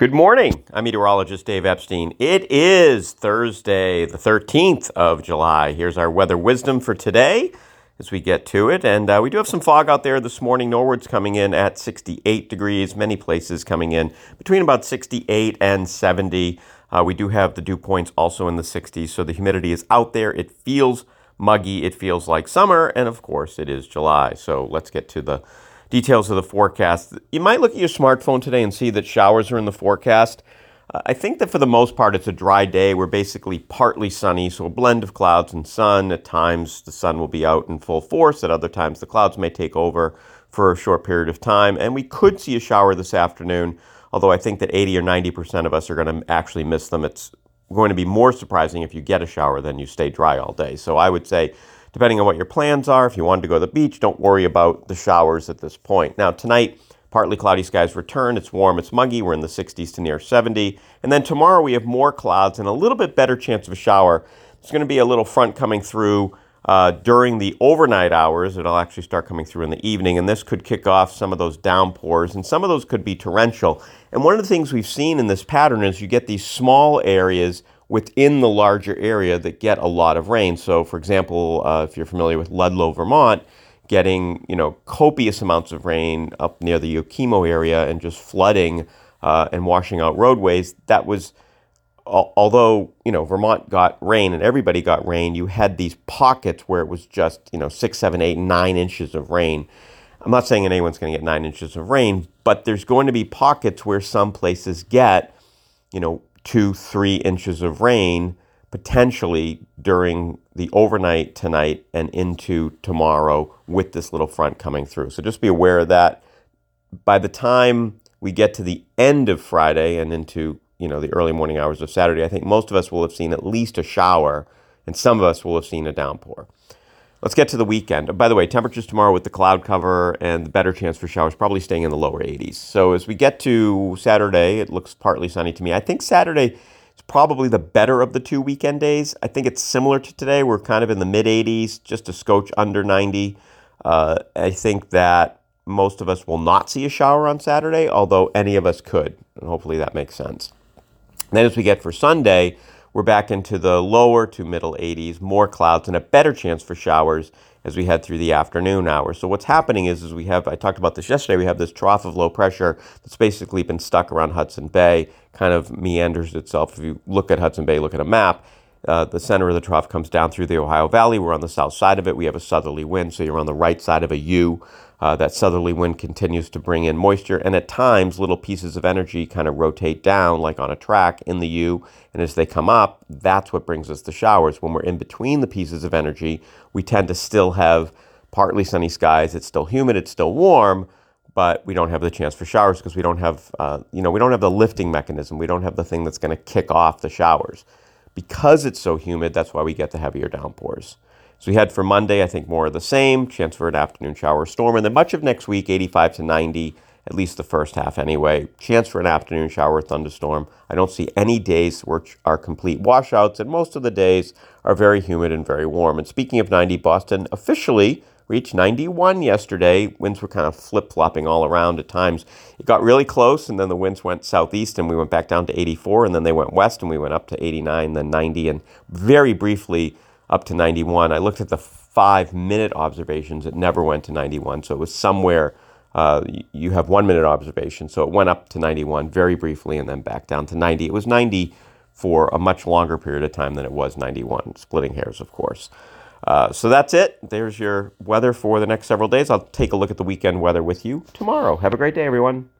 Good morning. I'm meteorologist Dave Epstein. It is Thursday, the 13th of July. Here's our weather wisdom for today as we get to it. And uh, we do have some fog out there this morning. Norwood's coming in at 68 degrees, many places coming in between about 68 and 70. Uh, we do have the dew points also in the 60s, so the humidity is out there. It feels muggy, it feels like summer, and of course, it is July. So let's get to the details of the forecast. You might look at your smartphone today and see that showers are in the forecast. Uh, I think that for the most part, it's a dry day. We're basically partly sunny, so a blend of clouds and sun. At times, the sun will be out in full force. At other times, the clouds may take over for a short period of time. And we could see a shower this afternoon, although I think that 80 or 90% of us are going to actually miss them. It's going to be more surprising if you get a shower than you stay dry all day. So I would say depending on what your plans are. If you wanted to go to the beach, don't worry about the showers at this point. Now, tonight, partly cloudy skies return. It's warm, it's muggy. We're in the 60s to near 70. And then tomorrow, we have more clouds and a little bit better chance of a shower. There's going to be a little front coming through. Uh, during the overnight hours, it'll actually start coming through in the evening, and this could kick off some of those downpours, and some of those could be torrential. And one of the things we've seen in this pattern is you get these small areas within the larger area that get a lot of rain. So, for example, uh, if you're familiar with Ludlow, Vermont, getting you know copious amounts of rain up near the Okemo area and just flooding uh, and washing out roadways. That was although you know Vermont got rain and everybody got rain. You had these pockets where it was just you know six, seven, eight, nine inches of rain. I'm not saying anyone's going to get nine inches of rain, but there's going to be pockets where some places get you know two, three inches of rain potentially during the overnight tonight and into tomorrow with this little front coming through. So just be aware of that. By the time we get to the end of Friday and into you know the early morning hours of Saturday, I think most of us will have seen at least a shower, and some of us will have seen a downpour. Let's get to the weekend. By the way, temperatures tomorrow with the cloud cover and the better chance for showers probably staying in the lower 80s. So as we get to Saturday, it looks partly sunny to me. I think Saturday is probably the better of the two weekend days. I think it's similar to today. We're kind of in the mid 80s, just a scotch under 90. Uh, I think that most of us will not see a shower on Saturday, although any of us could. And hopefully that makes sense. And then as we get for Sunday, we're back into the lower to middle 80s, more clouds, and a better chance for showers as we head through the afternoon hours. So what's happening is, is we have, I talked about this yesterday, we have this trough of low pressure that's basically been stuck around Hudson Bay, kind of meanders itself. If you look at Hudson Bay, look at a map, uh, the center of the trough comes down through the Ohio Valley. We're on the south side of it. We have a southerly wind, so you're on the right side of a U. Uh, that southerly wind continues to bring in moisture, and at times little pieces of energy kind of rotate down, like on a track in the U. And as they come up, that's what brings us the showers. When we're in between the pieces of energy, we tend to still have partly sunny skies. It's still humid, it's still warm, but we don't have the chance for showers because we don't have, uh, you know, we don't have the lifting mechanism. We don't have the thing that's going to kick off the showers. Because it's so humid, that's why we get the heavier downpours. So we had for Monday, I think more of the same, chance for an afternoon shower storm. And then much of next week, 85 to 90, at least the first half anyway. Chance for an afternoon shower thunderstorm. I don't see any days which are complete washouts, and most of the days are very humid and very warm. And speaking of 90, Boston officially reached 91 yesterday. Winds were kind of flip flopping all around at times. It got really close, and then the winds went southeast, and we went back down to 84, and then they went west, and we went up to 89, then 90, and very briefly up to 91. I looked at the five minute observations, it never went to 91. So it was somewhere, uh, you have one minute observation. So it went up to 91 very briefly and then back down to 90. It was 90 for a much longer period of time than it was 91, splitting hairs, of course. Uh, so that's it. There's your weather for the next several days. I'll take a look at the weekend weather with you tomorrow. Have a great day, everyone.